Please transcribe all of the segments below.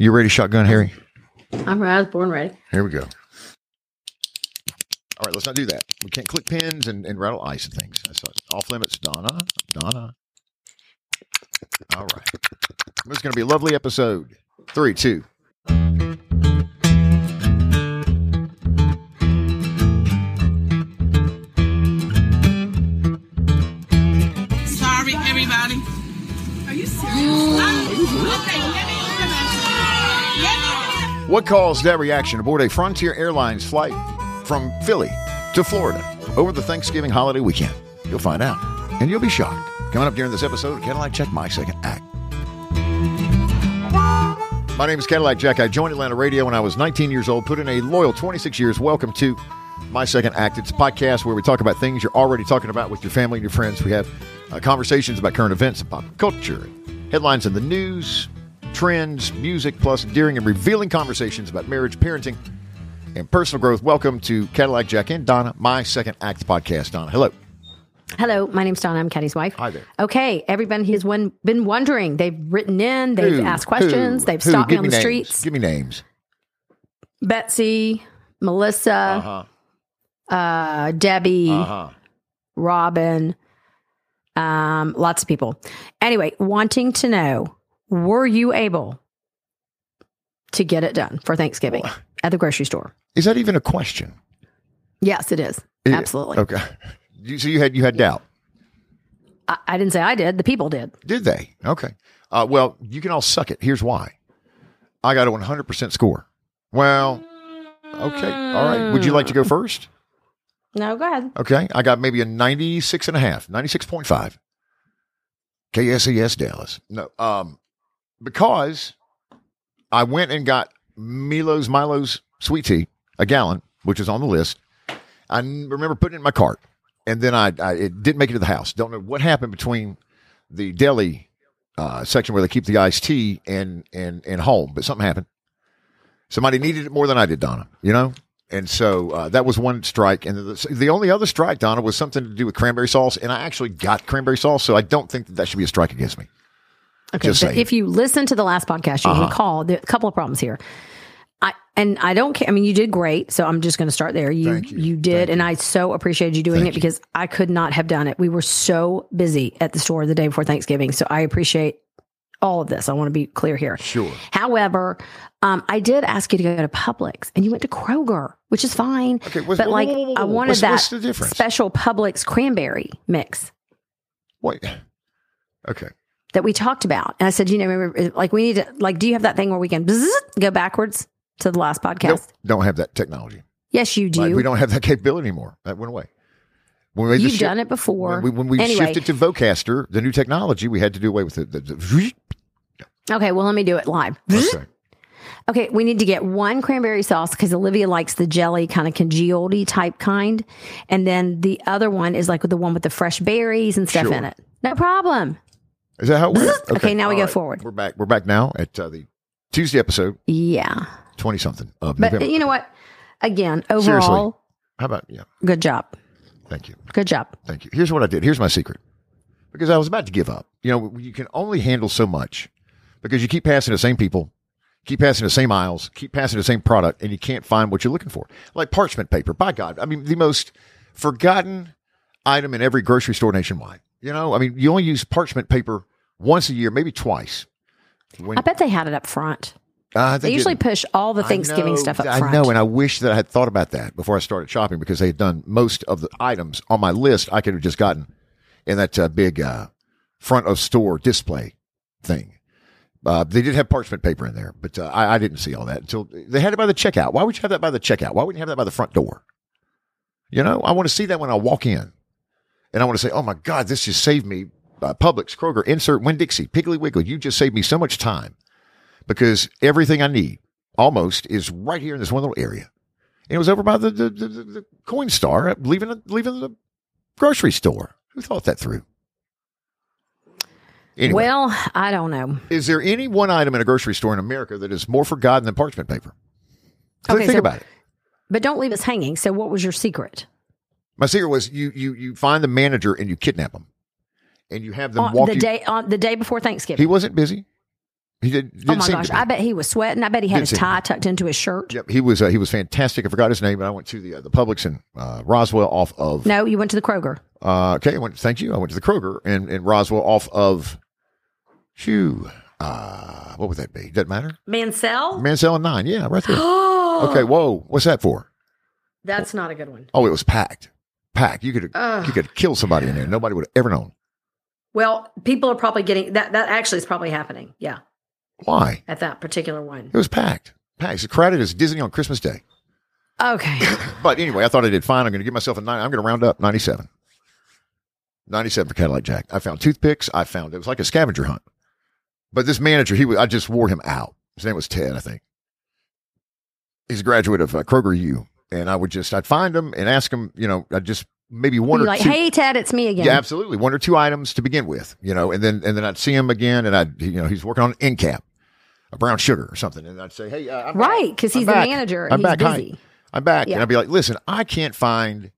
You ready, shotgun Harry? I'm I was born ready. Here we go. All right, let's not do that. We can't click pins and, and rattle ice and things. That's off limits. Donna, Donna. All right. This is going to be a lovely episode. Three, two. What caused that reaction aboard a Frontier Airlines flight from Philly to Florida over the Thanksgiving holiday weekend? You'll find out, and you'll be shocked. Coming up during this episode of Cadillac Jack My Second Act. My name is Cadillac Jack. I joined Atlanta Radio when I was 19 years old, put in a loyal 26 years. Welcome to My Second Act. It's a podcast where we talk about things you're already talking about with your family and your friends. We have uh, conversations about current events and pop culture, headlines in the news, trends, music, plus endearing and revealing conversations about marriage, parenting, and personal growth. Welcome to Cadillac Jack and Donna, My Second Act podcast. Donna, hello. Hello, my name's Donna. I'm Caddy's wife. Hi there. Okay, everybody has one, been wondering. They've written in, they've Who? asked questions, Who? they've Who? stopped me on the names. streets. Give me names. Betsy, Melissa, Uh huh. uh, Debbie, Uh huh. Robin, um, lots of people. Anyway, wanting to know, were you able to get it done for Thanksgiving at the grocery store? Is that even a question? Yes, it is. It- Absolutely. Okay. You, so you had you had doubt. I, I didn't say I did. The people did. Did they? Okay. Uh, well, you can all suck it. Here's why. I got a 100% score. Well, okay. All right. Would you like to go first? No, go ahead. Okay. I got maybe a 96 and a half, 96.5. KSES Dallas. No. Um, because I went and got Milo's Milo's sweet tea, a gallon, which is on the list. I remember putting it in my cart, and then I, I it didn't make it to the house. Don't know what happened between the deli uh, section where they keep the iced tea and and and home, but something happened. Somebody needed it more than I did, Donna. You know, and so uh, that was one strike. And the, the only other strike, Donna, was something to do with cranberry sauce, and I actually got cranberry sauce, so I don't think that that should be a strike against me. Okay, Just but saying. if you listen to the last podcast, you Uh-huh. recall there a couple of problems here. I and I don't care. I mean, you did great, so I'm just going to start there. You Thank you. did, Thank and I so appreciated you doing Thank it because I could not have done it. We were so busy at the store the day before Thanksgiving, so I appreciate all of this. I want to be clear here. Sure. However, um, I did ask you to go to Publix, and you went to Kroger, which is fine. Okay, but like, whoa, whoa, whoa, I wanted What's- that what's special Publix cranberry mix Wait. Okay. That we talked about. And I said, you know, remember, like we need to, like, do you have that thing where we can bzzz, go backwards to the last podcast? Nope. Don't have that technology. Yes, you do. Like, we don't have that capability anymore. That went away. When we You've done it before. When we, when we Anyway. shifted to Vocaster, the new technology, we had to do away with it. The, the, Okay, well, let me do it live. okay. Okay, we need to get one cranberry sauce because Olivia likes the jelly kind of congealed type kind. And then the other one is like the one with the fresh berries and stuff Sure. in it. No problem. Is that how it went? Okay, now we all go forward. We're back. We're back now at uh, the Tuesday episode, Yeah. 20 something of But November. you know what? Again, Seriously. overall, How about, yeah. good job. Thank you. Good job. Thank you. Here's what I did. Here's my secret. Because I was about to give up. You know, you can only handle so much because you keep passing the same people, keep passing the same aisles, keep passing the same product, and you can't find what you're looking for. Like parchment paper. By God, I mean, the most forgotten item in every grocery store nationwide. You know, I mean, you only use parchment paper once a year, maybe twice. When, I bet they had it up front. uh, They usually didn't. push all the Thanksgiving know, stuff up front. I know, and I wish that I had thought about that before I started shopping because they had done most of the items on my list. I could have just gotten in that uh, big uh, front of store display thing. Uh, they did have parchment paper in there, but uh, I, I didn't see all that until they had it by the checkout. Why would you have that by the checkout? Why wouldn't you have that by the front door? You know, I want to see that when I walk in, and I want to say, "Oh my God, this just saved me." Uh, Publix, Kroger, insert Winn Dixie, Piggly Wiggly. You just saved me so much time because everything I need almost is right here in this one little area. And it was over by the the, the, the, the Coinstar leaving leaving the grocery store. Who thought that through? Anyway, Well, I don't know. is there any one item in a grocery store in America that is more forgotten than parchment paper? Okay, think so- about it. But don't leave us hanging. So, what was your secret? My secret was you you you find the manager and you kidnap him, and you have them On walk the you. day on the day before Thanksgiving. He wasn't busy. He did. Oh didn't my gosh, be. I bet he was sweating. I bet he had Didn't his tie tucked into his shirt. Yep, he was uh, he was fantastic. I forgot his name, but I went to the uh, the Publix in uh, Roswell off of. No, you went to the Kroger. Uh, okay, I went. Thank you. I went to the Kroger in, in Roswell off of. Shoo. Uh, what would that be? Doesn't matter. Mansell? Mansell and nine. Yeah, right there. Oh, Okay. Whoa. What's that for? That's not a good one. Oh, it was packed. Packed. You could Ugh. you could kill somebody in there. Nobody would have ever known. Well, people are probably getting that. That actually is probably happening. Yeah, Why? at that particular one. It was packed. Packed. It's crowded as Disney on Christmas Day. Okay. But anyway, I thought I did fine. I'm going to give myself a nine. I'm going to round up 97. 97 for Cadillac Jack. I found toothpicks. I found it was like a scavenger hunt. But this manager, he was, I just wore him out. His name was Ted, I think. He's a graduate of uh, Kroger U. And I would just, I'd find him and ask him, you know, I'd just maybe one or like, two. hey, Ted, it's me again. Yeah, absolutely. One or two items to begin with, you know, and then and then I'd see him again, and I'd you know he's working on an end cap, a brown sugar or something, and I'd say, hey, uh, I'm Right, back. 'cause I'm he's the manager. I'm He's back. Hi. busy. I'm back, Yeah. and I'd be like, listen, I can't find,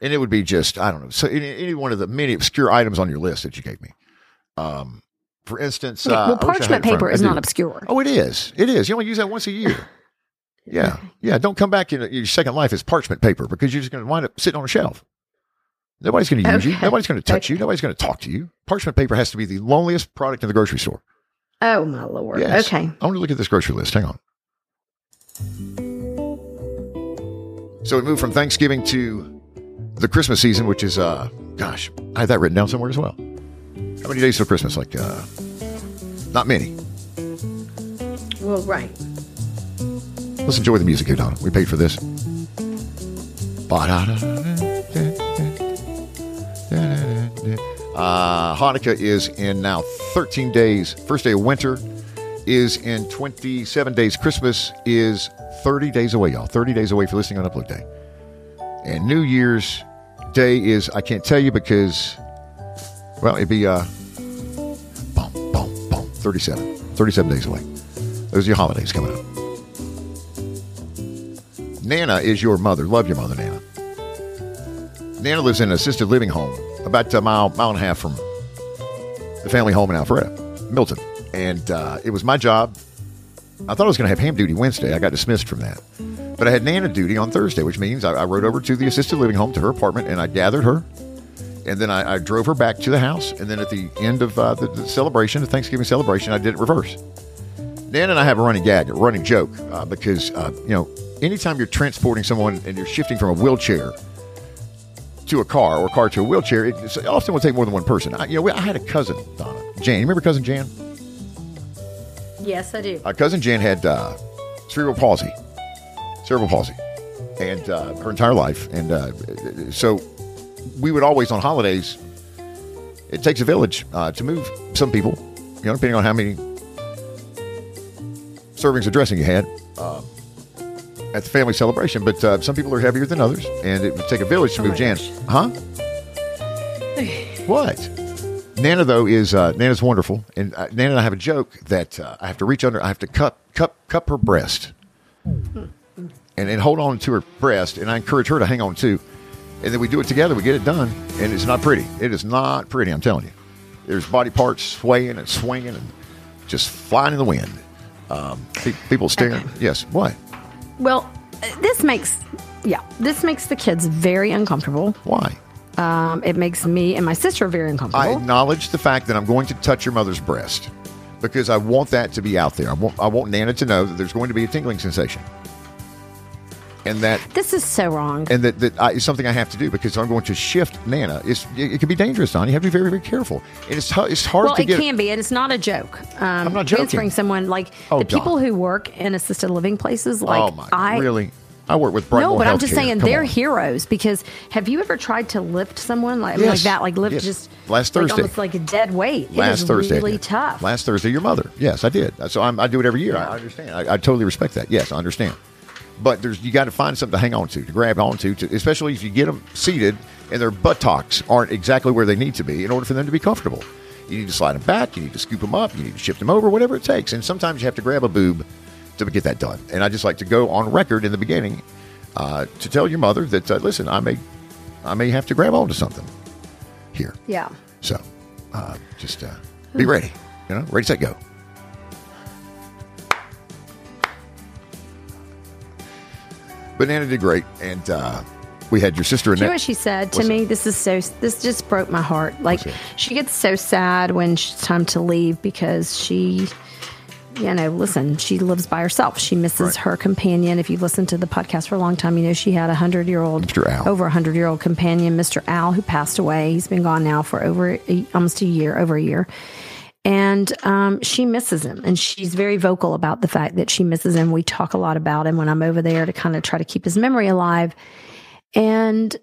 and it would be just I don't know, so any, any one of the many obscure items on your list that you gave me. Um, for instance, uh, well, I wish I had parchment it in front of paper is not obscure. Oh, it is. It is. You only use that once a year. Yeah, yeah. Don't come back in your second life as parchment paper because you're just going to wind up sitting on a shelf. Nobody's going to use you. Nobody's going to touch you. Nobody's going to talk to you. Parchment paper has to be the loneliest product in the grocery store. Oh my lord. Yes. Okay. I want to look at this grocery list. Hang on. So we moved from Thanksgiving to the Christmas season, which is, uh, gosh, I had that written down somewhere as well. How many days till Christmas? Like, uh, not many. Well, right. Let's enjoy the music here, Donna. We paid for this. Uh, Hanukkah is in now 13 days. First day of winter is in 27 days. Christmas is 30 days away, y'all. 30 days away for listening on Upload Day. And New Year's Day is, I can't tell you because, well, it'd be, uh, boom, boom, boom, 37. 37 days away. Those are your holidays coming up. Nana is your mother. Love your mother, Nana. Nana lives in an assisted living home about a mile, mile and a half from the family home in Alpharetta, Milton. And uh, it was my job. I thought I was going to have ham duty Wednesday. I got dismissed from that. But I had Nana duty on Thursday, which means I, I rode over to the assisted living home to her apartment and I gathered her. And then I, I drove her back to the house. And then at the end of uh, the, the celebration, the Thanksgiving celebration, I did it reverse. Nana and I have a running gag, a running joke, uh, because uh, you know, anytime you're transporting someone and you're shifting from a wheelchair to a car or a car to a wheelchair, it often will take more than one person. I, you know, I had a cousin, Donna, Jan. You remember cousin Jan? Yes, I do. Our cousin Jan had uh, cerebral palsy, cerebral palsy, and uh, her entire life. And uh, so we would always on holidays. It takes a village uh, to move some people, you know, depending on how many servings of dressing you had uh, at the family celebration. But uh, some people are heavier than others, and it would take a village to Oh move Jan. gosh. Huh? what? Nana though is uh, Nana's wonderful, and uh, Nana and I have a joke that uh, I have to reach under. I have to cup cup cup her breast, and and hold on to her breast, and I encourage her to hang on too, and then we do it together. We get it done, and it's not pretty. It is not pretty. I'm telling you. There's body parts swaying and swinging and just flying in the wind. Um, pe- people staring. Yes. What? Well, this makes yeah, this makes the kids very uncomfortable. Why? Um, it makes me and my sister very uncomfortable. I acknowledge the fact that I'm going to touch your mother's breast because I want that to be out there. I want, I want Nana to know that there's going to be a tingling sensation, and that this is so wrong. and that, that I, it's something I have to do because I'm going to shift Nana. It's, it, it can be dangerous, Don. You have to be very, very careful, and it's it's hard to get. well, to it get. can be, and it's not a joke. Um, I'm not joking. Transferring someone like Oh, the people Dawn. who work in assisted living places, like oh my! I really? I work with Brightmore no, but I'm just saying Come they're on. heroes because have you ever tried to lift someone like, I mean, like that, like lift Yes. just Last like Thursday. almost like a dead weight? Last it is Thursday, I really did. tough. Last Thursday, your mother. Yes, I did. So I'm, I do it every year. I, I understand. I, I totally respect that. Yes, I understand. But there's you got to find something to hang on to, to grab onto, to, especially if you get them seated and their buttocks aren't exactly where they need to be in order for them to be comfortable. You need to slide them back. You need to scoop them up. You need to shift them over, whatever it takes. And sometimes you have to grab a boob to get that done. And I just like to go on record in the beginning uh, to tell your mother that uh, listen, I may, I may have to grab onto something here. yeah. So uh, just uh, be ready. You know, ready, set, go. But Nana did great, and uh, we had your sister Do you know what she said to What's me? This is so. This just broke my heart. Like she gets so sad when it's time to leave because she, you know, listen, she lives by herself. She misses Right. her companion. If you listen to the podcast for a long time, you know she had a hundred year old, Mr. Al. over a hundred year old companion, Mr. Al, who passed away. He's been gone now for over a, almost a year, over a year. And um, she misses him, and she's very vocal about the fact that she misses him. We talk a lot about him when I'm over there to kind of try to keep his memory alive. And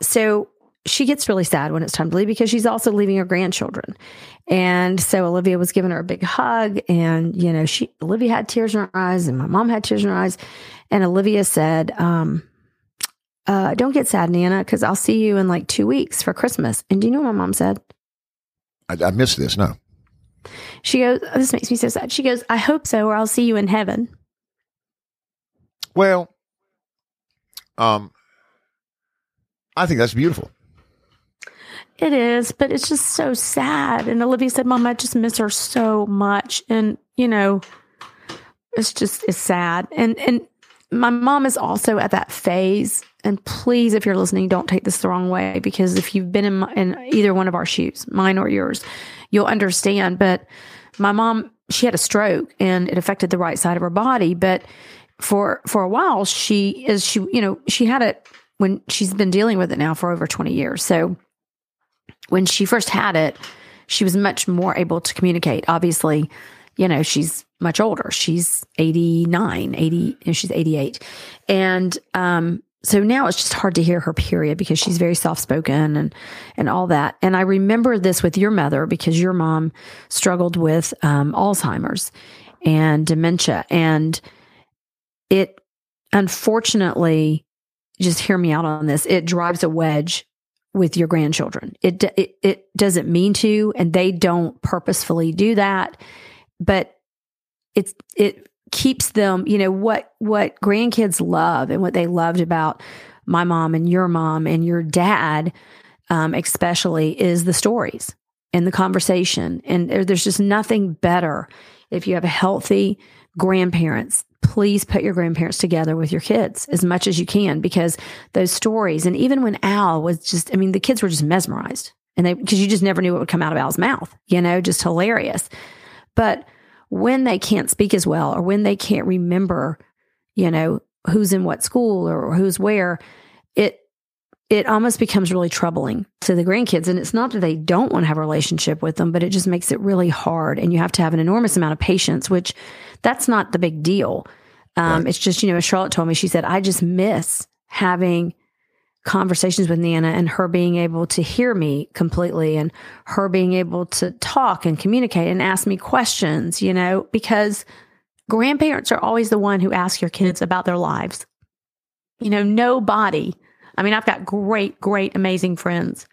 so she gets really sad when it's time to leave because she's also leaving her grandchildren. And so Olivia was giving her a big hug and you know, she Olivia had tears in her eyes and my mom had tears in her eyes. And Olivia said, um, uh, don't get sad, Nana, because I'll see you in like two weeks for Christmas. And do you know what my mom said? I, I missed this. No, She goes, oh, This makes me so sad. She goes, I hope so, or I'll see you in heaven. well, um, I think that's beautiful. It is, but it's just so sad. And Olivia said, Mom, I just miss her so much. And, you know, it's just it's sad. And and my mom is also at that phase. And please, if you're listening, don't take this the wrong way because if you've been in, my, in either one of our shoes, mine or yours, you'll understand. But my mom, she had a stroke and it affected the right side of her body. But for for a while, she is she you know she had it when she's been dealing with it now for over 20 years. So when she first had it, she was much more able to communicate. Obviously, you know, she's much older. She's 89, 80, and she's 88. And um, so now it's just hard to hear her period because she's very soft spoken and and all that. And I remember this with your mother because your mom struggled with um, Alzheimer's and dementia. And it unfortunately, just hear me out on this, it drives a wedge with your grandchildren. It, it it doesn't mean to, and they don't purposefully do that, but it's it keeps them. You know what what grandkids love and what they loved about my mom and your mom and your dad, um, especially, is the stories and the conversation. And there's just nothing better if you have healthy grandparents. Please put your grandparents together with your kids as much as you can because those stories, and even when Al was just, I mean, the kids were just mesmerized and they, because you just never knew what would come out of Al's mouth, you know, just hilarious. But when they can't speak as well or when they can't remember, you know, who's in what school or who's where, it, it almost becomes really troubling to the grandkids. And it's not that they don't want to have a relationship with them, but it just makes it really hard. And you have to have an enormous amount of patience, which that's not the big deal. Um, It's just, you know, as Charlotte told me, she said, I just miss having conversations with Nana and her being able to hear me completely and her being able to talk and communicate and ask me questions, you know, because grandparents are always the one who ask your kids about their lives. You know, nobody, I mean, I've got great, great, amazing friends.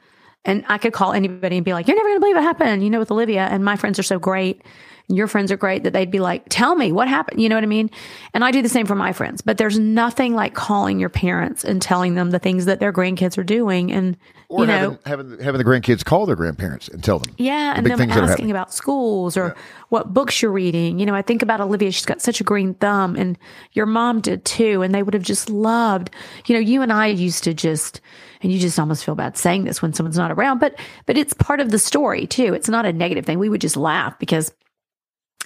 And I could call anybody and be like, you're never going to believe what happened, you know, with Olivia. And my friends are so great. Your friends are great that they'd be like, tell me what happened. You know what I mean? And I do the same for my friends. But there's nothing like calling your parents and telling them the things that their grandkids are doing. And, Or you know, having, having having the grandkids call their grandparents and tell them. yeah, the and them things that are asking about schools or what books you're reading. You know, I think about Olivia, she's got such a green thumb, and your mom did too, and they would have just loved. You know, you and I used to just, and you just almost feel bad saying this when someone's not around, but but it's part of the story too. It's not a negative thing. We would just laugh because,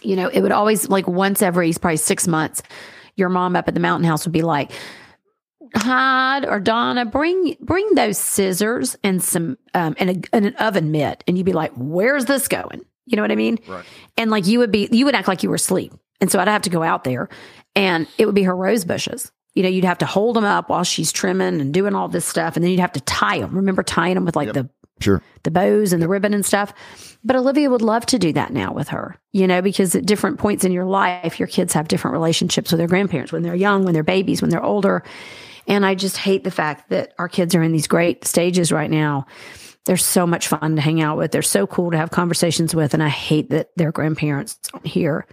you know, it would always like once every probably six months, your mom up at the mountain house would be like, Hod or Donna, bring bring those scissors and some um and, a, and an oven mitt, and you'd be like, "Where's this going?" You know what I mean? Right. And like you would be, you would act like you were asleep, and so I'd have to go out there, and it would be her rose bushes. You know, you'd have to hold them up while she's trimming and doing all this stuff, and then you'd have to tie them. Remember tying them with like the Sure. the bows and the ribbon and stuff. But Olivia would love to do that now with her, you know, because at different points in your life, your kids have different relationships with their grandparents when they're young, when they're babies, when they're older. And I just hate the fact that our kids are in these great stages right now. They're so much fun to hang out with. They're so cool to have conversations with. And I hate that their grandparents aren't here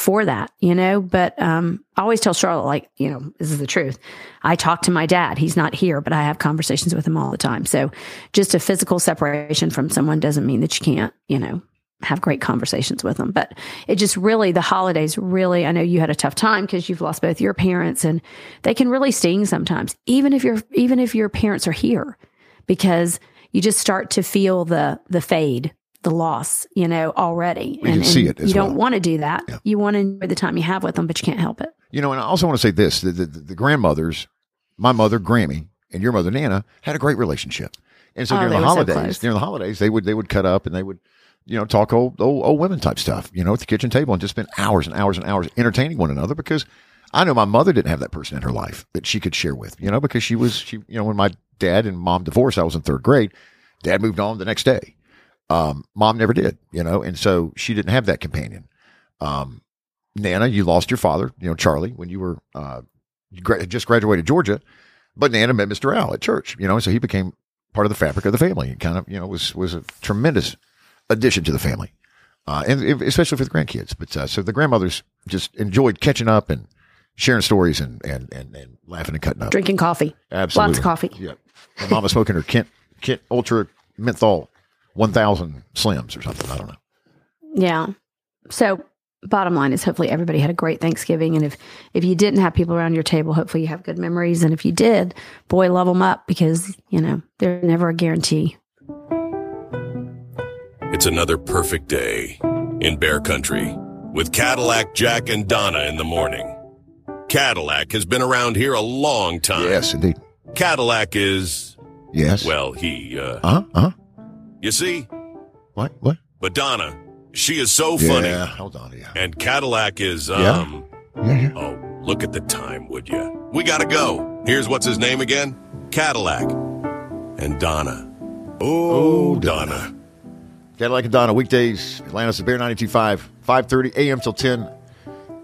for that, you know. But um, I always tell Charlotte, like, you know, this is the truth. I talk to my dad. He's not here, but I have conversations with him all the time. So just a physical separation from someone doesn't mean that you can't, you know, have great conversations with them. But it just really, the holidays really, I know you had a tough time because you've lost both your parents and they can really sting sometimes, even if your, even if your parents are here, because you just start to feel the, the fade, the loss, you know, already. You can see it as You don't well. want to do that. Yeah. You want to enjoy the time you have with them, but you can't help it. You know, and I also want to say this: the, the, the grandmothers, my mother Grammy and your mother Nana, had a great relationship. And so Oh, during the were so holidays, during the holidays, they would they would cut up and they would, you know, talk old old, old women type stuff, you know, at the kitchen table and just spend hours and hours and hours entertaining one another because I know my mother didn't have that person in her life that she could share with, you know, because she was she you know when my dad and mom divorced, I was in third grade. Dad moved on the next day. Um, mom never did, you know, and so she didn't have that companion. Um, Nana, you lost your father, you know, Charlie, when you were uh, gra- just graduated Georgia, but Nana met Mr. Al at church, you know, so he became part of the fabric of the family. It kind of, you know, was was a tremendous addition to the family, uh, and especially for the grandkids. But uh, so the grandmothers just enjoyed catching up and sharing stories and and and, and laughing and cutting up. Drinking coffee. Absolutely, Lots of coffee. Yeah, and Mama smoking her Kent Kent Ultra Menthol one thousand Slims or something. I don't know. Yeah. So bottom line is hopefully everybody had a great Thanksgiving. And if, if you didn't have people around your table, hopefully you have good memories. And if you did, boy, love them up because, you know, they're never a guarantee. It's another perfect day in Bear Country with Cadillac Jack and Donna in the morning. Cadillac has been around here a long time. Yes, indeed. Cadillac is, Yes. well, he, uh, uh huh. Uh huh. You see, What? What? but Donna, she is so funny. Yeah. Hold on. Yeah. And Cadillac is, Yeah. um, Yeah. Yeah. oh, look at the time, would you? We gotta go. Here's what's his name again? Cadillac. And Donna. Oh, Donna. Cadillac and Donna, weekdays, Atlanta's the Bear 92.5, 5.30 a.m. till 10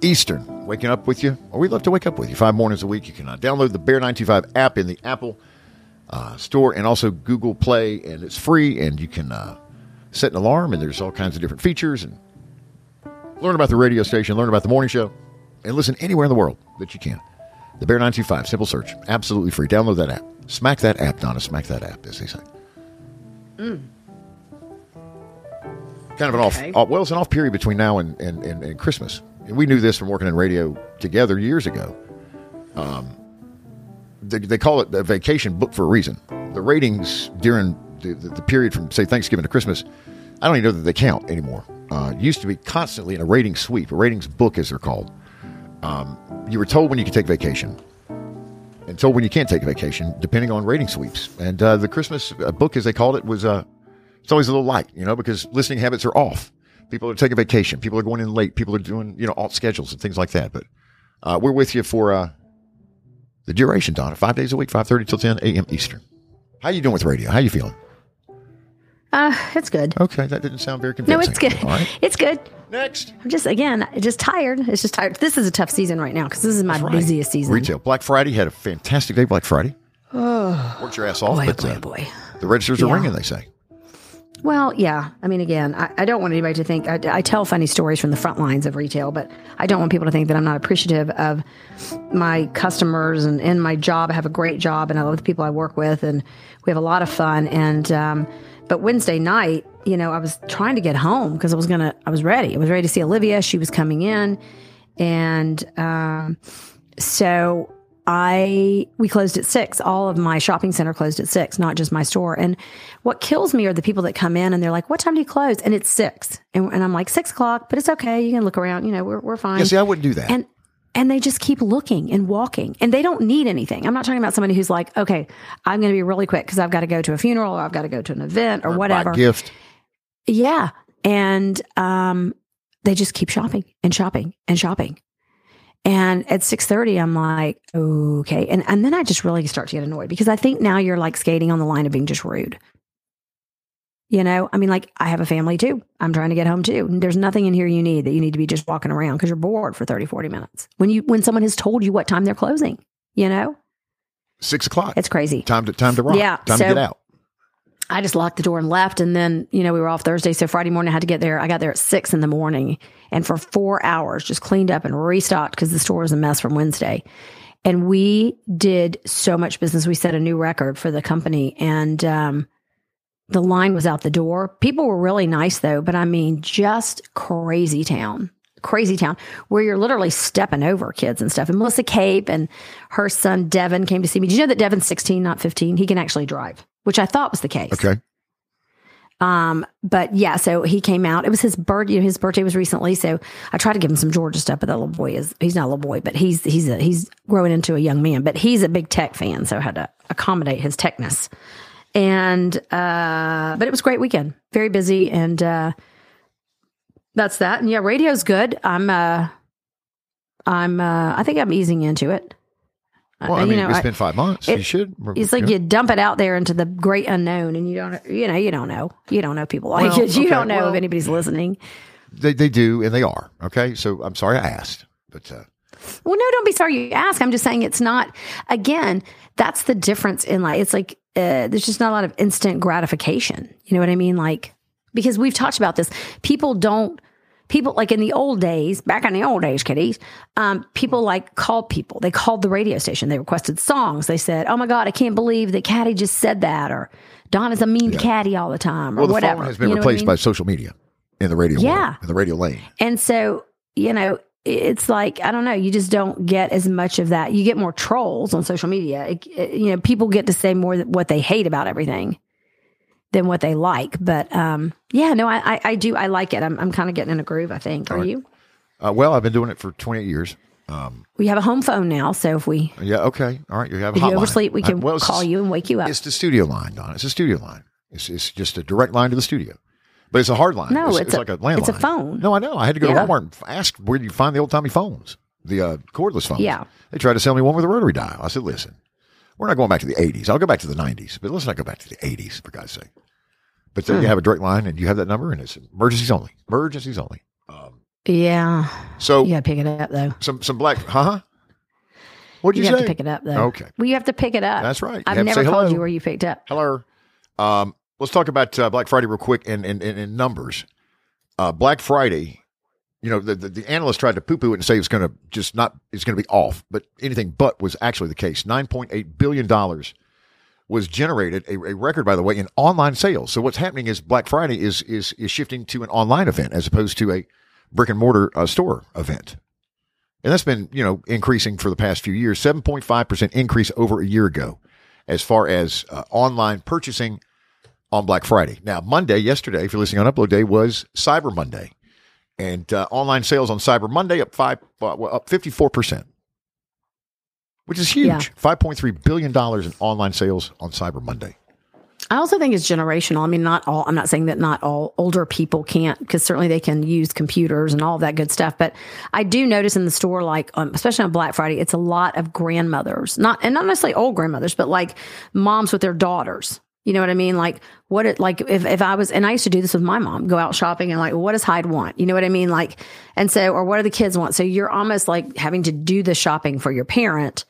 Eastern. Waking up with you, or we'd love to wake up with you. Five mornings a week. You can uh, download the Bear 925 app in the Apple uh, Store and also Google Play, and it's free, and you can uh, set an alarm, and there's all kinds of different features, and learn about the radio station, learn about the morning show, and listen anywhere in the world that you can. The Bear 925, simple search, absolutely free. Download that app. Smack that app, Donna. Smack that app, as they say. kind of an Okay. off, off well it's an off period between now and, and, and, and christmas and we knew this from working in radio together years ago um, they, they call it a vacation book for a reason the ratings during the, the, the period from say thanksgiving to christmas i don't even know that they count anymore uh, used to be constantly in a rating sweep a ratings book as they're called um, you were told when you could take vacation and told when you can't take vacation depending on rating sweeps and uh, the christmas uh, book as they called it was uh, it's always a little light, you know, because listening habits are off. People are taking vacation. People are going in late. People are doing, you know, alt schedules and things like that. But uh, we're with you for uh, the duration, Donna. Five days a week, five thirty till ten a.m. Eastern. How you doing with radio? How you feeling? Uh, it's good. Okay, that didn't sound very convincing. No, it's good. All right, It's good. next. I'm just, again, just tired. It's just tired. This is a tough season right now because this is my right. busiest season. Retail. Black Friday had a fantastic day. Black Friday. Oh, Worked your ass off, Boy, oh but boy, uh, oh boy. the registers are Yeah. ringing. They say. Well, yeah. I mean, again, I, I don't want anybody to think I, I tell funny stories from the front lines of retail, but I don't want people to think that I'm not appreciative of my customers and in my job. I have a great job, and I love the people I work with, and we have a lot of fun. And um, but Wednesday night, you know, I was trying to get home because I was gonna, I was ready. I was ready to see Olivia. She was coming in, and um, so I we closed at six. All of my shopping center closed at six, not just my store. And what kills me are the people that come in and they're like, "What time do you close?" And it's six, and, and I'm like, six o'clock, but it's okay. You can look around. You know, we're we're fine. Yeah, see, I wouldn't do that. and and they just keep looking and walking, and they don't need anything. I'm not talking about somebody who's like, "Okay, I'm going to be really quick because I've got to go to a funeral or I've got to go to an event or, a whatever." gift. Yeah. And um, they just keep shopping and shopping and shopping. And at 6:30, I'm like, okay. And and then I just really start to get annoyed because I think now you're like skating on the line of being just rude. You know, I mean, like I have a family too. I'm trying to get home too. There's nothing in here you need that you need to be just walking around because you're bored for 30, 40 minutes. When you when someone has told you what time they're closing, you know? Six o'clock. It's crazy. time to time to rock. Yeah, Time so- to get out. I just locked the door and left. And then, you know, we were off Thursday. So Friday morning, I had to get there. I got there at six in the morning and for four hours, just cleaned up and restocked because the store was a mess from Wednesday. And we did so much business. We set a new record for the company. And um, the line was out the door. People were really nice though, but I mean, just crazy town. Crazy town where you're literally stepping over kids and stuff. And Melissa Cape and her son Devin came to see me. Did you know that Devin's 16, not 15? He can actually drive, which I thought was the case. Okay. Um, but yeah, so he came out. It was his birth. You know, his birthday was recently, so I tried to give him some Georgia stuff. But that little boy is he's not a little boy, but he's he's a, he's growing into a young man. But he's a big tech fan, so I had to accommodate his techness. And uh, but it was a great weekend, very busy, and uh, that's that. And yeah, radio's good. I'm uh, I'm uh, I think I'm easing into it. Well, I mean, know, it's I- been five months. it- you should. it's like you dump it out there into the great unknown, and you don't, you know, you don't know, you don't know people like Well, it. You okay, don't know well- if anybody's listening. They they do and they are. Okay. So I'm sorry I asked, but uh, Well, no, don't be sorry you ask. I'm just saying it's not. Again, that's the difference in life. It's like uh, there's just not a lot of instant gratification. You know what I mean? Like because we've talked about this. People don't. People like in the old days, back in the old days, kiddies. Um, people like called people. They called the radio station. They requested songs. They said, "Oh my God, I can't believe that Caddy just said that," or "Don is a mean to Caddy all the time," or well, the whatever. phone has been You know what I replaced mean? by social media in the radio. Yeah. world, in the radio lane. And so, you know, it's like, I don't know, you just don't get as much of that. You get more trolls on social media. It- it- you know, people get to say more what they hate about everything than what they like. But um, yeah, no, I, I, I do. I like it. I'm, I'm kind of getting in a groove, I think. Are you? Uh, well, I've been doing it for 28 years. Um, We have a home phone now. So if we, Yeah. Okay. All right. You have a if you oversleep, we Uh, can well, call you and wake you up. It's the studio line, Don. It's a studio line. It's, it's just a direct line to the studio. But it's a hard line. No, it's, it's a- like a landline. it's a phone. No, I know. I had to go Yeah. to Walmart and ask where do you find the old timey phones, the uh, cordless phones. Yeah. They tried to sell me one with a rotary dial. I said, listen, we're not going back to the 80s. I'll go back to the 90s, but let's not go back to the 80s, for God's sake. But then Hmm. you have a direct line and you have that number and it's emergencies only. Emergencies only. Um, yeah. so You got to pick it up, though. some some black, huh? What'd You, you, have say? to pick it up, though. Okay. Well, you have to pick it up. That's right. You I've never called hello. you where you picked up. Hello. Um, let's talk about uh, Black Friday real quick and in, in, in numbers. Uh, Black Friday, you know, the, the, the analysts tried to poo poo it and say it's going to just not, it's going to be off, but anything but was actually the case. $9.8 billion was generated, a, a record, by the way, in online sales. So what's happening is Black Friday is, is, is shifting to an online event as opposed to a brick and mortar uh, store event. And that's been, you know, increasing for the past few years, 7.5% increase over a year ago as far as uh, online purchasing on Black Friday. Now, Monday, yesterday, if you're listening on Upload Day, was Cyber Monday. And uh, online sales on Cyber Monday up five, uh, up 54%, which is huge. Yeah. $5.3 billion in online sales on Cyber Monday. I also think it's generational. I mean, not all, I'm not saying that not all older people can't, because certainly they can use computers and all that good stuff. But I do notice in the store, like, um, especially on Black Friday, it's a lot of grandmothers, not, and not necessarily old grandmothers, but like moms with their daughters. You know what I mean? Like, what it, like, if, if I was, and I used to do this with my mom, go out shopping and like, what does Hyde want? You know what I mean? Like, and so, or what do the kids want? So you're almost like having to do the shopping for your parent,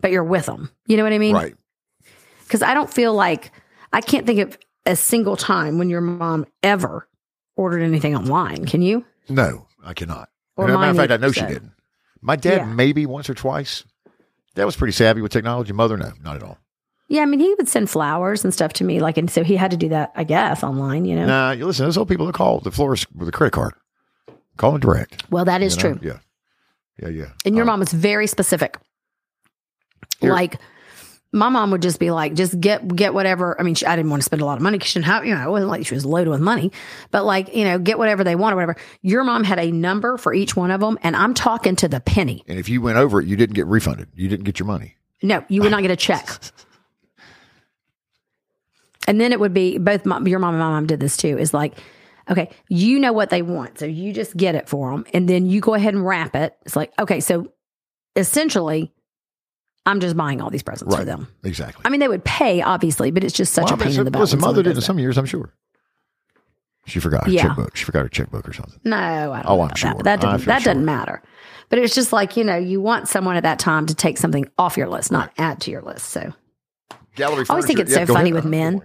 but you're with them. You know what I mean? Right. because I don't feel like I can't think of a single time when your mom ever ordered anything online. Can you? No, I cannot. Or As a matter of fact, I know she didn't. My dad, Yeah. maybe once or twice. That was pretty savvy with technology. Mother, no, not at all. Yeah, I mean, he would send flowers and stuff to me, like, and so he had to do that, I guess, online. You know. Nah, you listen, those old people that call the florist with a credit card. Call them direct. well, that is you know? true. Yeah. Yeah, yeah. And your Uh, mom was very specific. Here- Like, my mom would just be like, just get get whatever. I mean, she, I didn't want to spend a lot of money because she didn't have, you know, it wasn't like she was loaded with money, but like, you know, get whatever they want or whatever. Your mom had a number for each one of them, and I'm talking to the penny. And if you went over it, you didn't get refunded. You didn't get your money. No, you would not get a check. And then it would be both your mom and my mom did this too. Is like, okay, you know what they want, so you just get it for them, and then you go ahead and wrap it. It's like, okay, so essentially, I'm just buying all these presents for them. Exactly. I mean, they would pay obviously, but it's just such Well, a pain in the butt. Listen, mother did in some years, I'm sure. She forgot her Yeah. checkbook. She forgot her checkbook or something. No, I don't Oh, know I'm sure. that. That doesn't, that doesn't matter. But it's just like you know, you want someone at that time to take something off your list, not add to your list. So Gallery I always think it's yeah, so funny ahead. with men.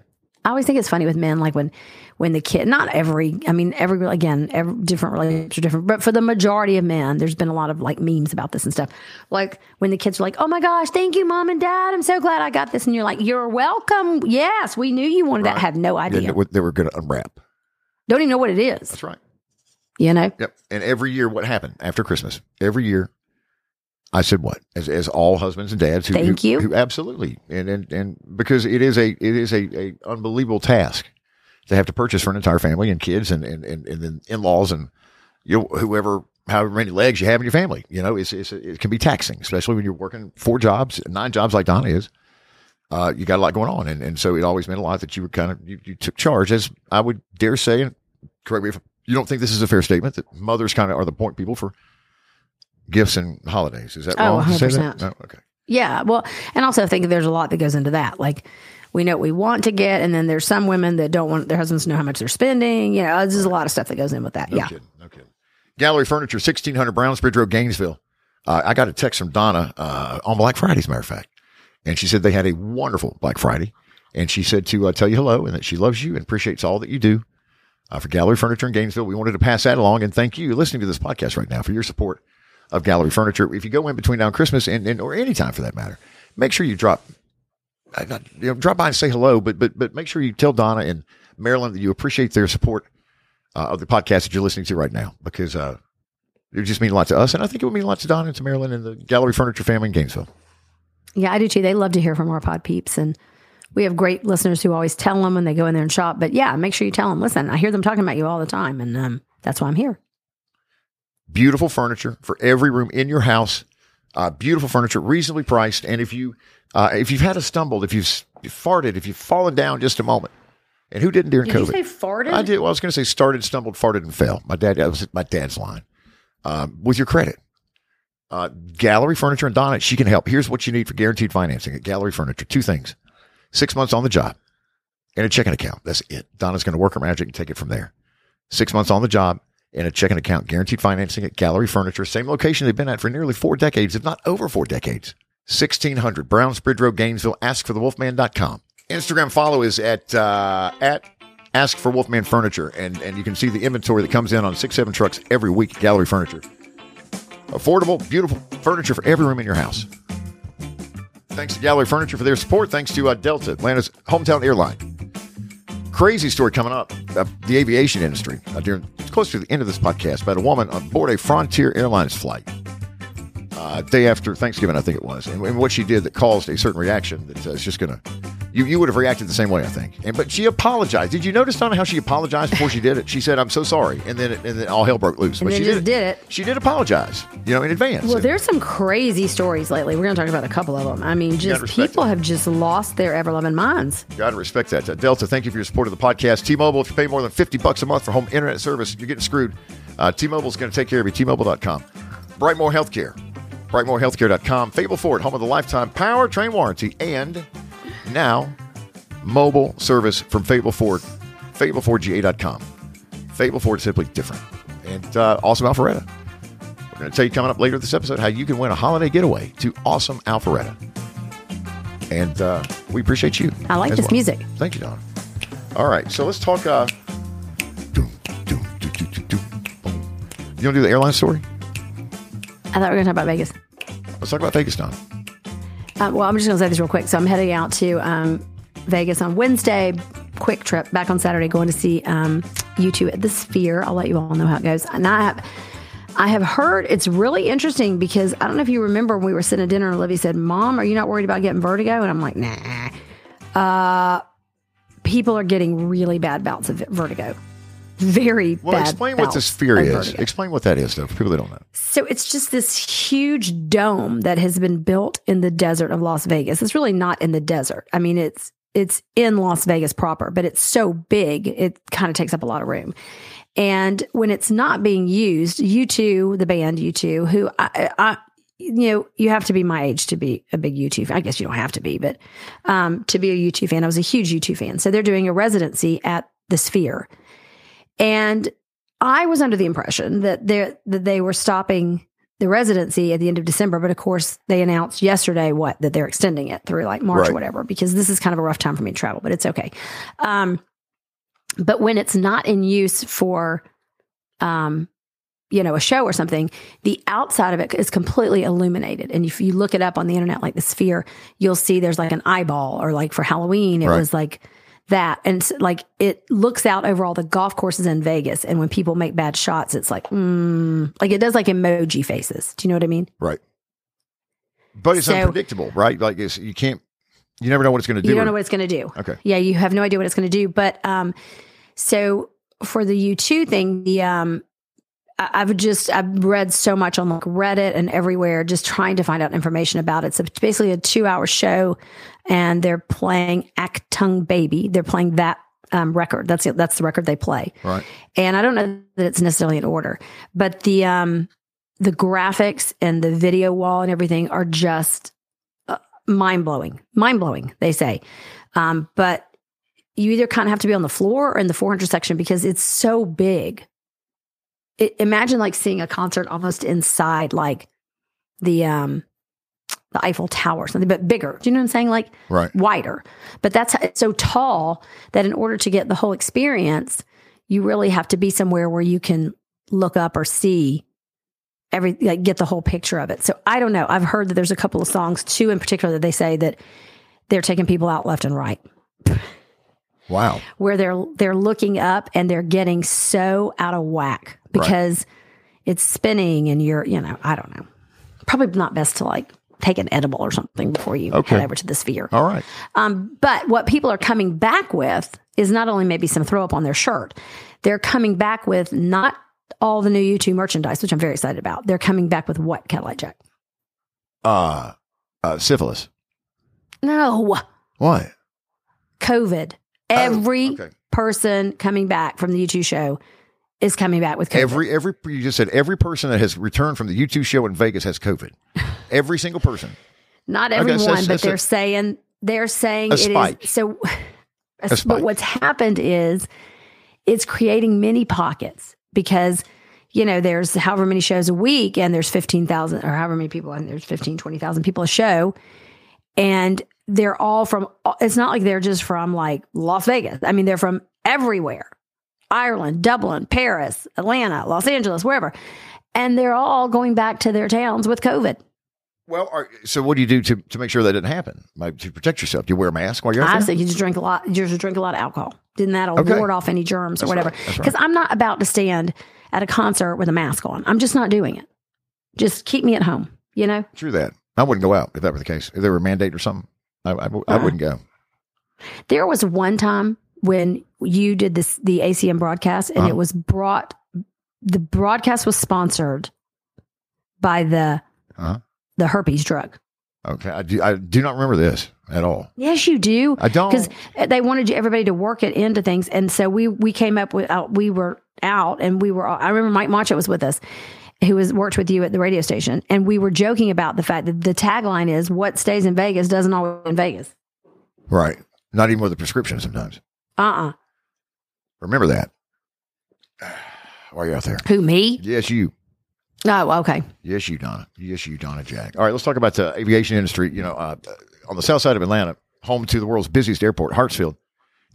I always think it's funny with men, like when when the kid, not every, I mean, every again, every different relationships are different, but for the majority of men, there's been a lot of like memes about this and stuff. Like when the kids are like, "Oh my gosh, thank you, mom and dad, I'm so glad I got this," and you're like, "You're welcome. Yes, we knew you wanted that." Had no idea. they were going to unwrap. Don't even know what it is. That's right. You know. Yep. And every year, what happened after Christmas? Every year, I said what? As as all husbands and dads who Thank who, you. who absolutely and and and because it is a it is a, a unbelievable task to have to purchase for an entire family and kids and and and, and then in laws and you know, whoever however many legs you have in your family. You know, it's, it's it can be taxing, especially when you're working four jobs, nine jobs like Donna is. Uh, you got a lot going on, and, and so it always meant a lot that you were kind of you, you took charge. As I would dare say, and correct me if you don't think this is a fair statement, that mothers kind of are the point people for gifts and holidays. Is that Oh, wrong? to say that? 100%. No? Okay. Yeah. Well, and also I think there's a lot that goes into that. Like we know what we want to get, and then there's some women that don't want their husbands to know how much they're spending. You know, there's a lot of stuff that goes in with that. No yeah. kidding. No kidding. Gallery Furniture, 1600 Brownsbridge Road, Gainesville. Uh, I got a text from Donna uh, on Black Friday, as a matter of fact. And she said they had a wonderful Black Friday. And she said to uh, tell you hello and that she loves you and appreciates all that you do uh, for Gallery Furniture in Gainesville. We wanted to pass that along and thank you listening to this podcast right now for your support of Gallery Furniture. If you go in between now and Christmas and, and or any time for that matter, make sure you drop not, you know, drop by and say hello, but but but make sure you tell Donna and Marilyn that you appreciate their support uh, of the podcast that you're listening to right now because uh, it just mean a lot to us, and I think it would mean a lot to Donna and to Marilyn and the Gallery Furniture family in Gainesville. Yeah, I do too. They love to hear from our pod peeps, and we have great listeners who always tell them when they go in there and shop. But yeah, make sure you tell them. Listen, I hear them talking about you all the time, and um, that's why I'm here. Beautiful furniture for every room in your house. Uh, beautiful furniture, reasonably priced, and if you uh, if you've had a stumble, if you've, farted, if you've fallen down just a moment, and who didn't during COVID? You say farted? I did. Well, I was going to say started, stumbled, farted, and fell. My dad, that was my dad's line. Um, with your credit, uh, Gallery Furniture and Donna, she can help. Here's what you need for guaranteed financing at Gallery Furniture: two things, six months on the job, and a checking account. That's it. Donna's going to work her magic and take it from there. Six months on the job and a checking account, guaranteed financing at Gallery Furniture, same location they've been at for nearly four decades, if not over four decades. 1600 Brownsbridge Road, Gainesville. AskForTheWolfman.com. Instagram follow is at uh, at Ask for Wolfman Furniture, and and you can see the inventory that comes in on six seven trucks every week. at Gallery Furniture, affordable, beautiful furniture for every room in your house. Thanks to Gallery Furniture for their support. Thanks to uh, Delta, Atlanta's hometown airline. Crazy story coming up. The aviation industry uh, during close to the end of this podcast about a woman on board a Frontier Airlines flight uh, day after Thanksgiving, I think it was, and, and what she did that caused a certain reaction that uh, is just going to. You, you would have reacted the same way, I think. And but she apologized. Did you notice Donna how she apologized before she did it? She said, "I'm so sorry," and then it, and then all hell broke loose. And but she just did, did it. She did apologize, you know, in advance. Well, And- there's some crazy stories lately. We're going to talk about a couple of them. I mean, just people it. have just lost their ever loving minds. Got to respect that. Delta, thank you for your support of the podcast. T-Mobile, if you pay more than 50 bucks a month for home internet service, you're getting screwed. Uh, T-Mobile's going to take care of you. T-Mobile.com. Brightmore Healthcare. BrightmoreHealthcare.com. Fable Ford, home of the lifetime powertrain warranty. And now, mobile service from Fable Ford. FableFordGA.com. Fable Ford, is simply different. And uh, Awesome Alpharetta. We're going to tell you coming up later this episode how you can win a holiday getaway to Awesome Alpharetta. And uh, we appreciate you. I like this well. music. Thank you, Don. All right, so let's talk. Uh, doom, doom. You want to do the airline story? I thought we were going to talk about Vegas. Let's talk about Vegas, Don. Um, well, I'm just going to say this real quick. So I'm heading out to um, Vegas on Wednesday. Quick trip back on Saturday, going to see um, U2 at the Sphere. I'll let you all know how it goes. And I have, I have heard it's really interesting because I don't know if you remember when we were sitting at dinner and Olivia said, "Mom, are you not worried about getting vertigo?" And I'm like, "Nah." Uh, people are getting really bad bouts of vertigo. Very Well, explain what the sphere is. Explain what that is, though, for people that don't know. So it's just this huge dome that has been built in the desert of Las Vegas. It's really not in the desert. I mean, it's it's in Las Vegas proper, but it's so big it kind of takes up a lot of room. And when it's not being used, U2, the band U2, who I, I you know, you have to be my age to be a big U2 fan. I guess you don't have to be, but um, to be a U2 fan, I was a huge U2 fan. So they're doing a residency at the Sphere. And I was under the impression that they that they were stopping the residency at the end of December. But of course, they announced yesterday what that they're extending it through like March Right. or whatever because this is kind of a rough time for me to travel, but it's okay. Um, but when it's not in use for, um, you know, a show or something, the outside of it is completely illuminated. And if you look it up on the internet, like the sphere, you'll see there's like an eyeball, or like for Halloween, it Right. was like that. And like it looks out over all the golf courses in Vegas. And when people make bad shots, it's like, mm, like it does like emoji faces. Do you know what I mean? Right. But it's So- unpredictable, right? Like it's, you can't, you never know what it's going to do. You don't know what it's going to do. Okay. Yeah, you have no idea what it's going to do. But um, so for the U2 thing, the um, I've just I've read so much on like Reddit and everywhere, just trying to find out information about it. So it's basically a two hour show, and they're playing Achtung Baby. They're playing that um, record. That's it. That's the record they play. Right. And I don't know that it's necessarily in order, but the um the graphics and the video wall and everything are just uh, mind blowing. Mind blowing, they say. Um, but you either kind of have to be on the floor or in the 400 section because it's so big. It, imagine like seeing a concert almost inside like the um the Eiffel Tower something, but bigger. Do you know what I'm saying? Like Right. wider. But that's it's so tall that in order to get the whole experience, you really have to be somewhere where you can look up or see every like get the whole picture of it. So I don't know. I've heard that there's a couple of songs, two in particular, that they say that they're taking people out left and right, Wow. where they're they're looking up and they're getting so out of whack because it's spinning and you're you know I don't know. Probably not best to like take an edible or something before you Okay. head over to the sphere. All right. Um, but what people are coming back with is not only maybe some throw up on their shirt, they're coming back with not all the new U2 merchandise, which I'm very excited about. They're coming back with what, Cadillac Jack? Uh, uh, syphilis. No, What? COVID. Every Oh, okay. person coming back from the U2 show is coming back with COVID. Every every you just said every person that has returned from the U2 show in Vegas has COVID. Every single person. Not everyone, but that's they're saying they're saying A it is spike. so. A spike. But what's happened is it's creating mini pockets because you know there's however many shows a week and there's 15,000 or however many people and there's 15 20,000 people a show and they're all from it's not like they're just from like Las Vegas. I mean they're from everywhere. Ireland, Dublin, Paris, Atlanta, Los Angeles, wherever. And they're all going back to their towns with COVID. Well, are, so what do you do to, to make sure that didn't happen? Like, to protect yourself? Do you wear a mask while you're out I there? you just drink a lot. You just drink a lot of alcohol. Then that'll Okay. ward off any germs or That's whatever. right. Right. Because I'm not about to stand at a concert with a mask on. I'm just not doing it. Just keep me at home. You know. True that. I wouldn't go out if that were the case. If there were a mandate or something, I, Uh-uh. wouldn't go. There was one time when you did this the ACM broadcast, and Uh-huh. it was brought. The broadcast was sponsored by the Uh-huh. the herpes drug. Okay. I do, I do not remember this at all. Yes, you do. I don't. because they wanted you- everybody to work it into things, and so we we came up with uh, we were out, and we were. I remember Mike Macho was with us, who was worked with you at the radio station, and we were joking about the fact that the tagline is "What stays in Vegas doesn't always in Vegas." Right. Not even with a prescription sometimes. Uh uh Remember that. Are you're out there. Who me? Yes, you. Oh, okay. Yes, you, Donna. Yes, you, Donna Jack. All right, let's talk about the aviation industry. You know, uh, on the south side of Atlanta, home to the world's busiest airport, Hartsfield,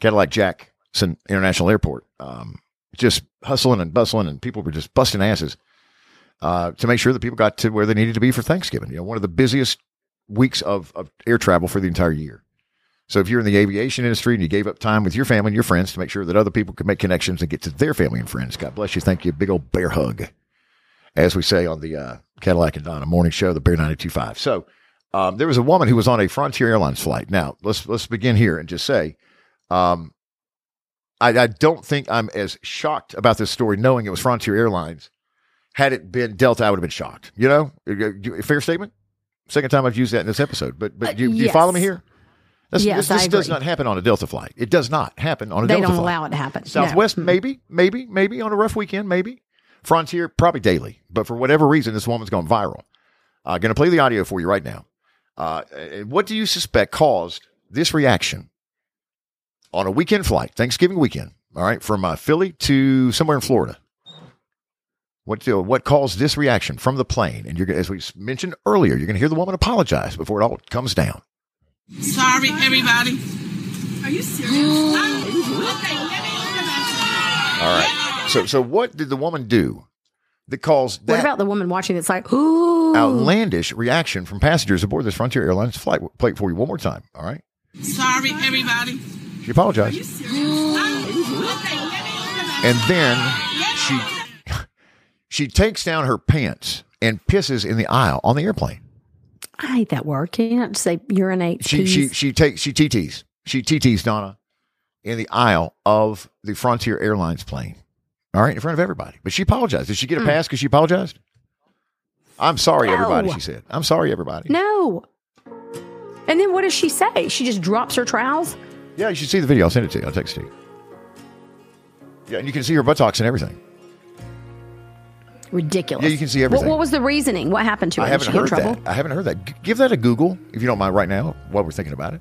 Cadillac Jackson International Airport. Um, just hustling and bustling, and people were just busting asses uh, to make sure that people got to where they needed to be for Thanksgiving. You know, one of the busiest weeks of, of air travel for the entire year. So if you're in the aviation industry and you gave up time with your family and your friends to make sure that other people could make connections and get to their family and friends, God bless you. Thank you. Big old bear hug as we say on the uh, Cadillac and Donna morning show, the Bear 92.5. So um, there was a woman who was on a Frontier Airlines flight. Now let's let's begin here and just say, um, I, I don't think I'm as shocked about this story knowing it was Frontier Airlines. Had it been Delta, I would have been shocked. You know, fair statement. Second time I've used that in this episode, but but Uh, do, you- do you follow me here? This, Yes, this, this does not happen on a Delta flight. It does not happen on a They Delta flight. They don't allow it to happen. No. Southwest, maybe, maybe, maybe on a rough weekend, maybe. Frontier, probably daily. But for whatever reason, this woman's gone viral. Uh, going to play the audio for you right now. Uh, what do you suspect caused this reaction on a weekend flight, Thanksgiving weekend? All right, from uh, Philly to somewhere in Florida. What uh, what caused this reaction from the plane? And you're as we mentioned earlier, you're going to hear the woman apologize before it all comes down. Sorry, everybody. Are you serious? I'm- okay, let me come back to you. All right. So so what did the woman do that caused that What about the woman watching It's like, ooh. outlandish reaction from passengers aboard this Frontier Airlines flight? Play it for you one more time. All right. Sorry, everybody. She apologized. Serious? I'm- okay, let me come back and then she she takes down her pants and pisses in the aisle on the airplane. I hate that word. Can you not say urinate? She she she takes she TTs she TTs Donna in the aisle of the Frontier Airlines plane. All right, in front of everybody. But she apologized. Did she get a hmm. pass because she apologized? I'm sorry, No. everybody. She said, "I'm sorry, everybody." No. And then what does she say? She just drops her trowels? Yeah, you should see the video. I'll send it to you. I'll text it to you. Yeah, and you can see her buttocks and everything. Ridiculous. Yeah, you can see everything. what was the reasoning? What happened to her? I haven't she get in heard trouble? that. I haven't heard that. G- give that a Google if you don't mind right now while we're thinking about it.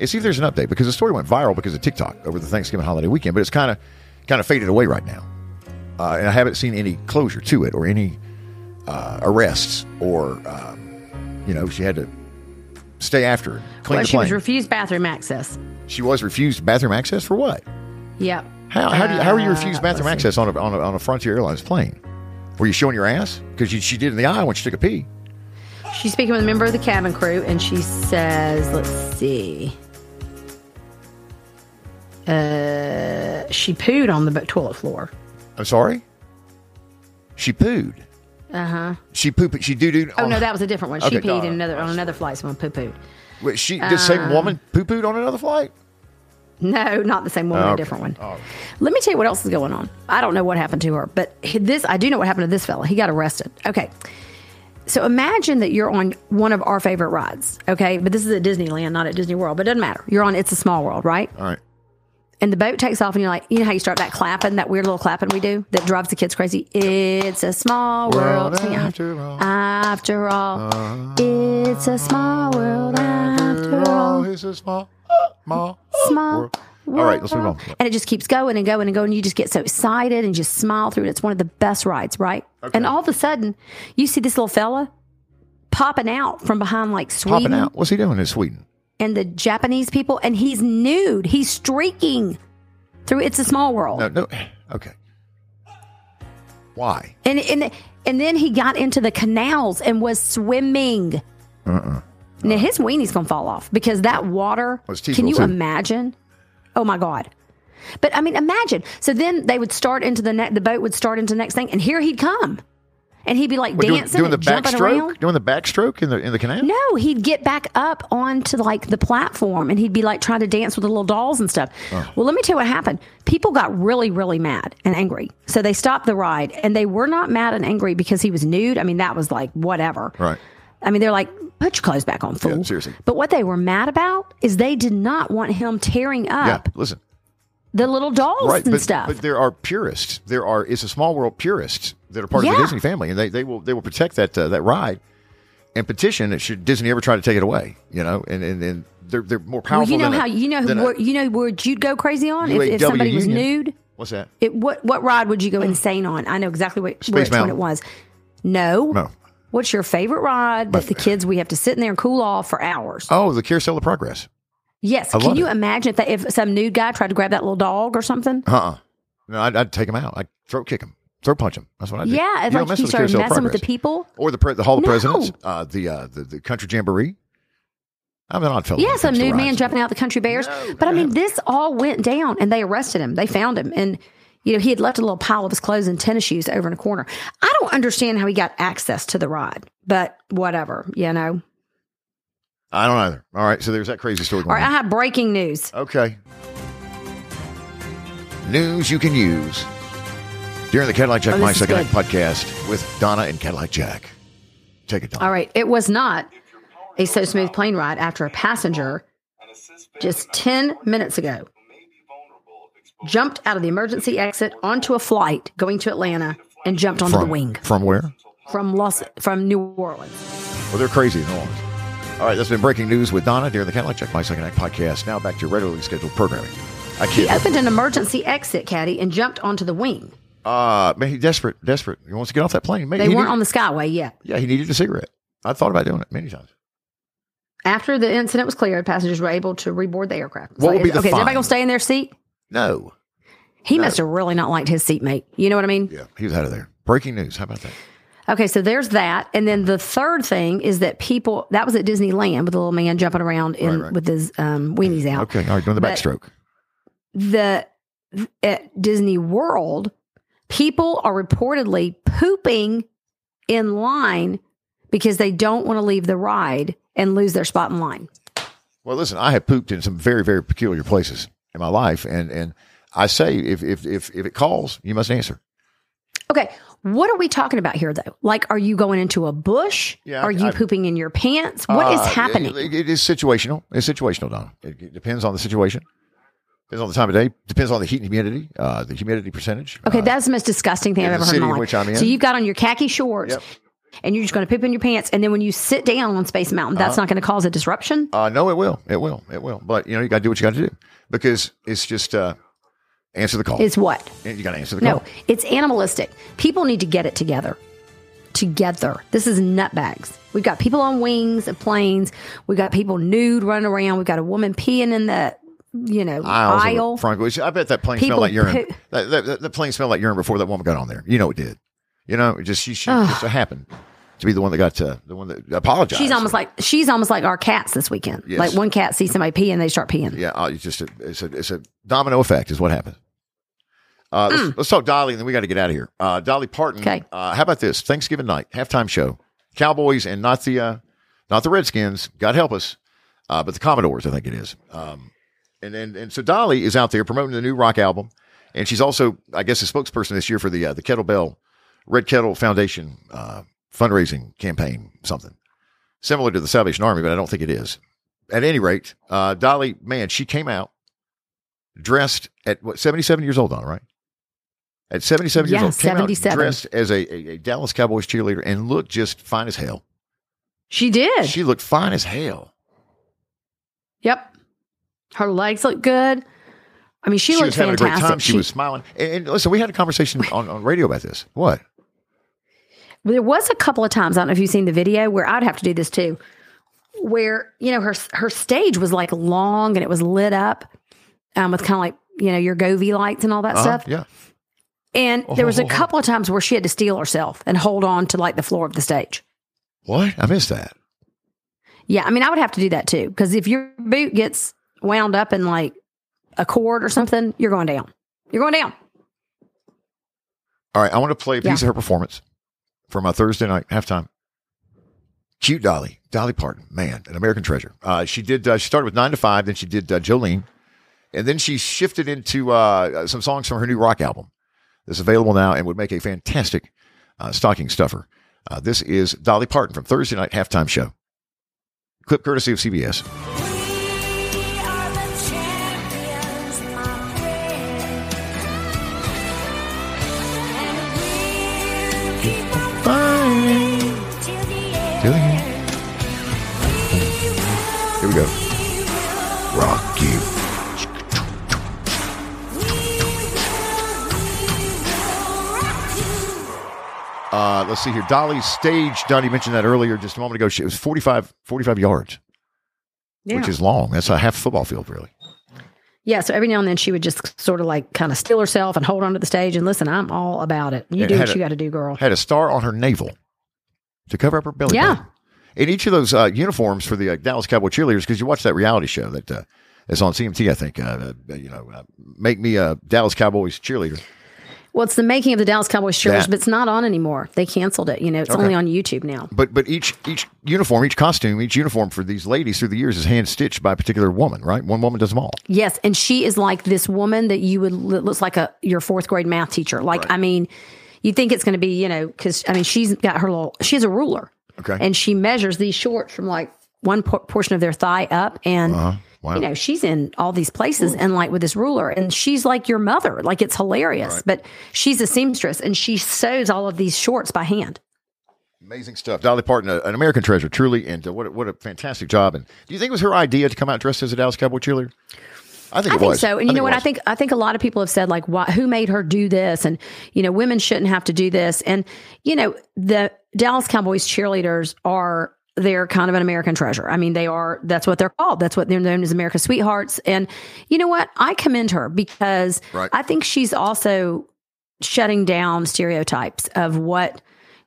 And see if there's an update because the story went viral because of TikTok over the Thanksgiving holiday weekend, but it's kind of kind of faded away right now. Uh, and I haven't seen any closure to it or any uh, arrests or um, you know she had to stay after it, clean Well, the she was refused bathroom access. she was refused bathroom access for what? Yep. How how, do you, how are you refused Uh, bathroom let's access on a, on a on a Frontier Airlines plane? Were you showing your ass because she did in the aisle when she took a pee? She's speaking with a member of the cabin crew, and she says, "Let's see." Uh, she pooed on the toilet floor. I'm sorry. She pooed. Uh huh. She pooped. She doo dooed. Oh no, that was a different one. She Okay, peed no, in another on another flight. Someone poo pooed. Wait, she the same Uh, woman poo pooed on another flight. No, not the same woman, Oh, a different one. Oh. Let me tell you what else is going on. I don't know what happened to her, but this I do know what happened to this fella. He got arrested. Okay. So imagine that you're on one of our favorite rides, okay? But this is at Disneyland, not at Disney World, but it doesn't matter. You're on It's a Small World, right? All right. And the boat takes off, and you're like, you know how you start that clapping, that weird little clapping we do that drives the kids crazy? It's a small world. World after all. After all, it's a small uh, world after all. it's a small, small, Small. world. All right, let's move on. And it just keeps going and going and going. You just get so excited and just smile through it. It's one of the best rides, right? And all of a sudden, you see this little fella popping out from behind like Sweden Popping out. What's he doing in Sweden? and the Japanese people, and he's nude. He's streaking through It's a Small World. No, no. Okay. Why? And and and then he got into the canals and was swimming. Uh-uh. Now his weenie's gonna fall off because that water. Well, his teeth Can will, you too. imagine? Oh my god! But I mean, imagine. So then they would start into the ne- the boat would start into the next thing, and here he'd come, and he'd be like doing, dancing, doing the and jumping backstroke? Doing the backstroke in the in the canal? No, he'd get back up onto like the platform and he'd be like trying to dance with the little dolls and stuff. Oh. Well, let me tell you what happened. People got really, really mad and angry. So they stopped the ride and they were not mad and angry because he was nude. I mean, that was like whatever. Right. I mean, they're like, put your clothes back on, fool. seriously. But what they were mad about is they did not want him tearing up. Yeah. Listen. the little dolls Right. and But, stuff. but there are purists. There are. It's a small world purists that are part of the Disney family, and they, they will they will protect that uh, that ride and petition should Disney ever try to take it away. You know, and and, and they're they're more well, powerful. you know than a- how you know than a you know where you'd go crazy on if, if somebody was nude. What's that? It, what what ride would you go insane on? I know exactly what, Space which one it was. No. No. What's your favorite ride that the kids we have to sit in there and cool off for hours? Oh, the Carousel of Progress. yes. I Can you it. imagine if, that, if some nude guy tried to grab that little dog or something? Uh uh No, I'd, I'd take him out. I'd throat kick him, throat punch him. That's what I do. Yeah, if you like mess he with the started Carousel of messing with the people. or the pre- the Hall of No. Presidents, uh, the, uh, the the Country Jamboree. I'm an odd fellow. Yeah, some nude man jumping out the country bears. No, but I mean, this all went down and they arrested him. They found him. And, you know, he had left a little pile of his clothes and tennis shoes over in a corner. I don't understand how he got access to the ride, but whatever, you know. I don't either. All right, so there's that crazy story All right, I have breaking news. Okay. News you can use during the Cadillac Jack Oh, My Second Act podcast with Donna and Cadillac Jack. Take it, Donna. All right. It was not a so smooth plane ride after a passenger just 10 minutes ago jumped out of the emergency exit onto a flight going to Atlanta and jumped onto From, the wing from where? from Los from New Orleans. Well, they're crazy in New Orleans. All right, that's been breaking news with Donna during the Cadillac Jack My Second Act podcast. Now back to your regularly scheduled programming. I He kid. opened an emergency exit caddy and jumped onto the wing. Uh, man, he's desperate, desperate. He wants to get off that plane. Maybe They he weren't need- on the Skyway yet. Yeah, he needed a cigarette. I thought about doing it many times. After the incident was cleared, passengers were able to reboard the aircraft. What So, would be the okay, is everybody gonna stay in their seat? No. He No. must have really not liked his seatmate. You know what I mean? Yeah, he was out of there. Breaking news. How about that? Okay, so there's that, and then the third thing is that people that was at Disneyland with the little man jumping around in Right, right. with his um, weenies out. Okay, all right, doing the But- backstroke. The at Disney World, people are reportedly pooping in line because they don't want to leave the ride and lose their spot in line. Well, listen, I have pooped in some very, very peculiar places in my life, and and I say if if if if it calls, you must answer. Okay, what are we talking about here, though? Like, are you going into a bush? Yeah, are you I- pooping in your pants? What is Uh, happening? It, it is situational. It's situational, Donna. It, it depends on the situation. Depends on the time of day. Depends on the heat and humidity. Uh, the humidity percentage. Okay, Uh, that's the most disgusting thing I've ever heard in city my in life. which I'm in. So you've got on your khaki shorts, Yep. and you're just going to poop in your pants, and then when you sit down on Space Mountain, that's not going to cause a disruption. Uh, no, it will. It will. It will. But you know, you got to do what you got to do because it's just uh, answer the call. Is what? You got to answer the call. No, it's animalistic. People need to get it together. Together. This is nutbags. We've got people on wings of planes. We've got people nude running around. We've got a woman peeing in the, you know, the aisle. I bet that plane People smelled like urine. poo- That, that, that, that plane smelled like urine before that woman got on there. You know it did. You know, it just she, she just happened to be the one that got to the one that apologized. She's almost like she's almost like our cats this weekend. Yes. Like one cat sees somebody pee and they start peeing. Yeah, uh, it's just a, it's a it's a domino effect is what happens. Uh, Hmm. let's, let's talk Dolly, and then we got to get out of here. Uh, Dolly Parton. Okay. Uh, how about this Thanksgiving night halftime show? Cowboys and not the uh, not the Redskins. God help us, uh, but the Commodores. I think it is. Um, and and and so Dolly is out there promoting the new rock album, and she's also, I guess, a spokesperson this year for the uh, the Kettlebell Red Kettle Foundation uh, fundraising campaign, something similar to the Salvation Army, but I don't think it is. At any rate, uh, Dolly, man, she came out dressed at what seventy seven years old, on right? At seventy seven Yeah, years old, came out dressed as a, a, a Dallas Cowboys cheerleader and looked just fine as hell. She did. She looked fine as hell. yep. Her legs look good. I mean, she, She looked was having fantastic. a great time. She, was smiling. And, and listen, we had a conversation on, on radio about this. What? There was a couple of times, I don't know if you've seen the video, where I'd have to do this too, where, you know, her her stage was like long and it was lit up um, with kind of like, you know, your Govee lights and all that Uh-huh, stuff. Yeah. And there was a Oh. couple of times where she had to steel herself and hold on to like the floor of the stage. What? I missed that. Yeah, I mean, I would have to do that too because if your boot gets wound up in like a cord or something, you're going down. You're going down. All right, I want to play a piece Yeah. of her performance for my Thursday night halftime. Cute Dolly, Dolly Parton, man, an American treasure. Uh, she did. Uh, she started with nine to five, then she did uh, Jolene, and then she shifted into uh, some songs from her new rock album. That's available now and would make a fantastic uh, stocking stuffer. Uh, this is Dolly Parton from Thursday night halftime show. Clip courtesy of CBS. Here we go. Rock you. we will, we will rock you. Uh, let's see here. Dolly's stage, Donnie mentioned that earlier just a moment ago. She, it was 45, 45 yards, Yeah. which is long. That's a half football field, really. yeah. So every now and then she would just sort of like kind of still herself and hold onto the stage and listen, I'm all about it. You do what a- you got to do, girl. Had a star on her navel to cover up her belly. Yeah. button. In each of those uh, uniforms for the uh, Dallas Cowboy cheerleaders, because you watch that reality show that uh, is on CMT, I think. Uh, uh, you know, uh, make me a Dallas Cowboys cheerleader. Well, it's the making of the Dallas Cowboys cheerleaders, That- but it's not on anymore. They canceled it. You know, it's Okay. only on YouTube now. But but each each uniform, each costume, each uniform for these ladies through the years is hand stitched by a particular woman, right? One woman does them all. Yes, and she is like this woman that you would looks like a your fourth grade math teacher. Like I mean, you think it's going to be you know because I mean she's got her little she has a ruler, Okay. and she measures these shorts from like one por- portion of their thigh up, and Uh-huh. Wow. you know she's in all these places and like with this ruler, and she's like your mother. Like it's hilarious, but she's a seamstress and she sews all of these shorts by hand. Amazing stuff. Dolly Parton, an American treasure, truly. And uh, what, a, what a fantastic job. And do you think it was her idea to come out dressed as a Dallas Cowboy cheerleader? I think I think so. And you know what? I think I think a lot of people have said like, "Why? Who made her do this?" And you know, women shouldn't have to do this. And you know, the Dallas Cowboys cheerleaders are they're kind of an American treasure. I mean, they are. That's what they're called. That's what they're known as America's sweethearts. And you know what? I commend her because Right. I think she's also shutting down stereotypes of what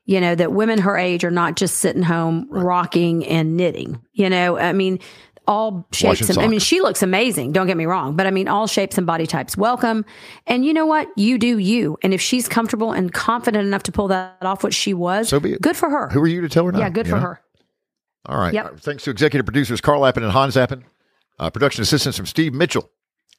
you know that women her age are not just sitting home rocking and knitting. You know, I mean. All shapes and I mean, she looks amazing. Don't get me wrong, but I mean, all shapes and body types welcome. And you know what? You do you. And if she's comfortable and confident enough to pull that off, what she was, So be it. good for her. Who are you to tell her no? yeah, good for know? her. All right. Yep. Uh, Thanks to executive producers Carl Appen and Hans Appen. Uh, production assistants from Steve Mitchell,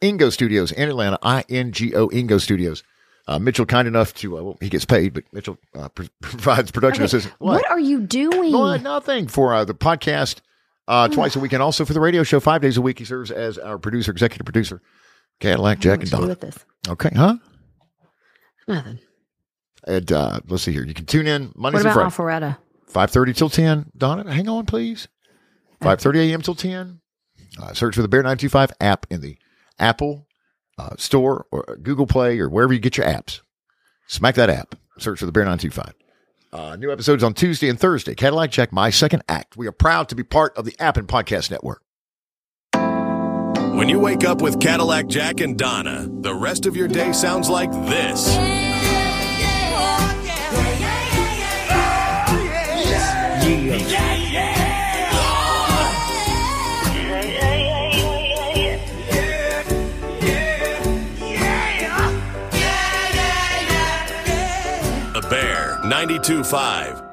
Ingo Studios in Atlanta, I N G O Ingo Studios. Uh, Mitchell kind enough to, uh, well, he gets paid, but Mitchell uh, pr- provides production Okay, assistance. What? are you doing? No, nothing for uh, the podcast uh, twice a week and also for the radio show five days a week. He serves as our producer, executive producer, Cadillac Jack and What to do with this? Okay, huh? Nothing. And uh, let's see here. You can tune in Mondays What and about Fridays. Alpharetta? Five thirty till ten. Donna, hang on, please. Five thirty a.m. till ten. Uh, search for the Bear nine two five app in the Apple uh, Store or Google Play or wherever you get your apps. Smack that app. Search for the Bear nine two five. Uh, new episodes on Tuesday and Thursday. Cadillac Jack, my second act. We are proud to be part of the Appen Podcast Network. When you wake up with Cadillac Jack and Donna, the rest of your day sounds like this. The Bear 92.5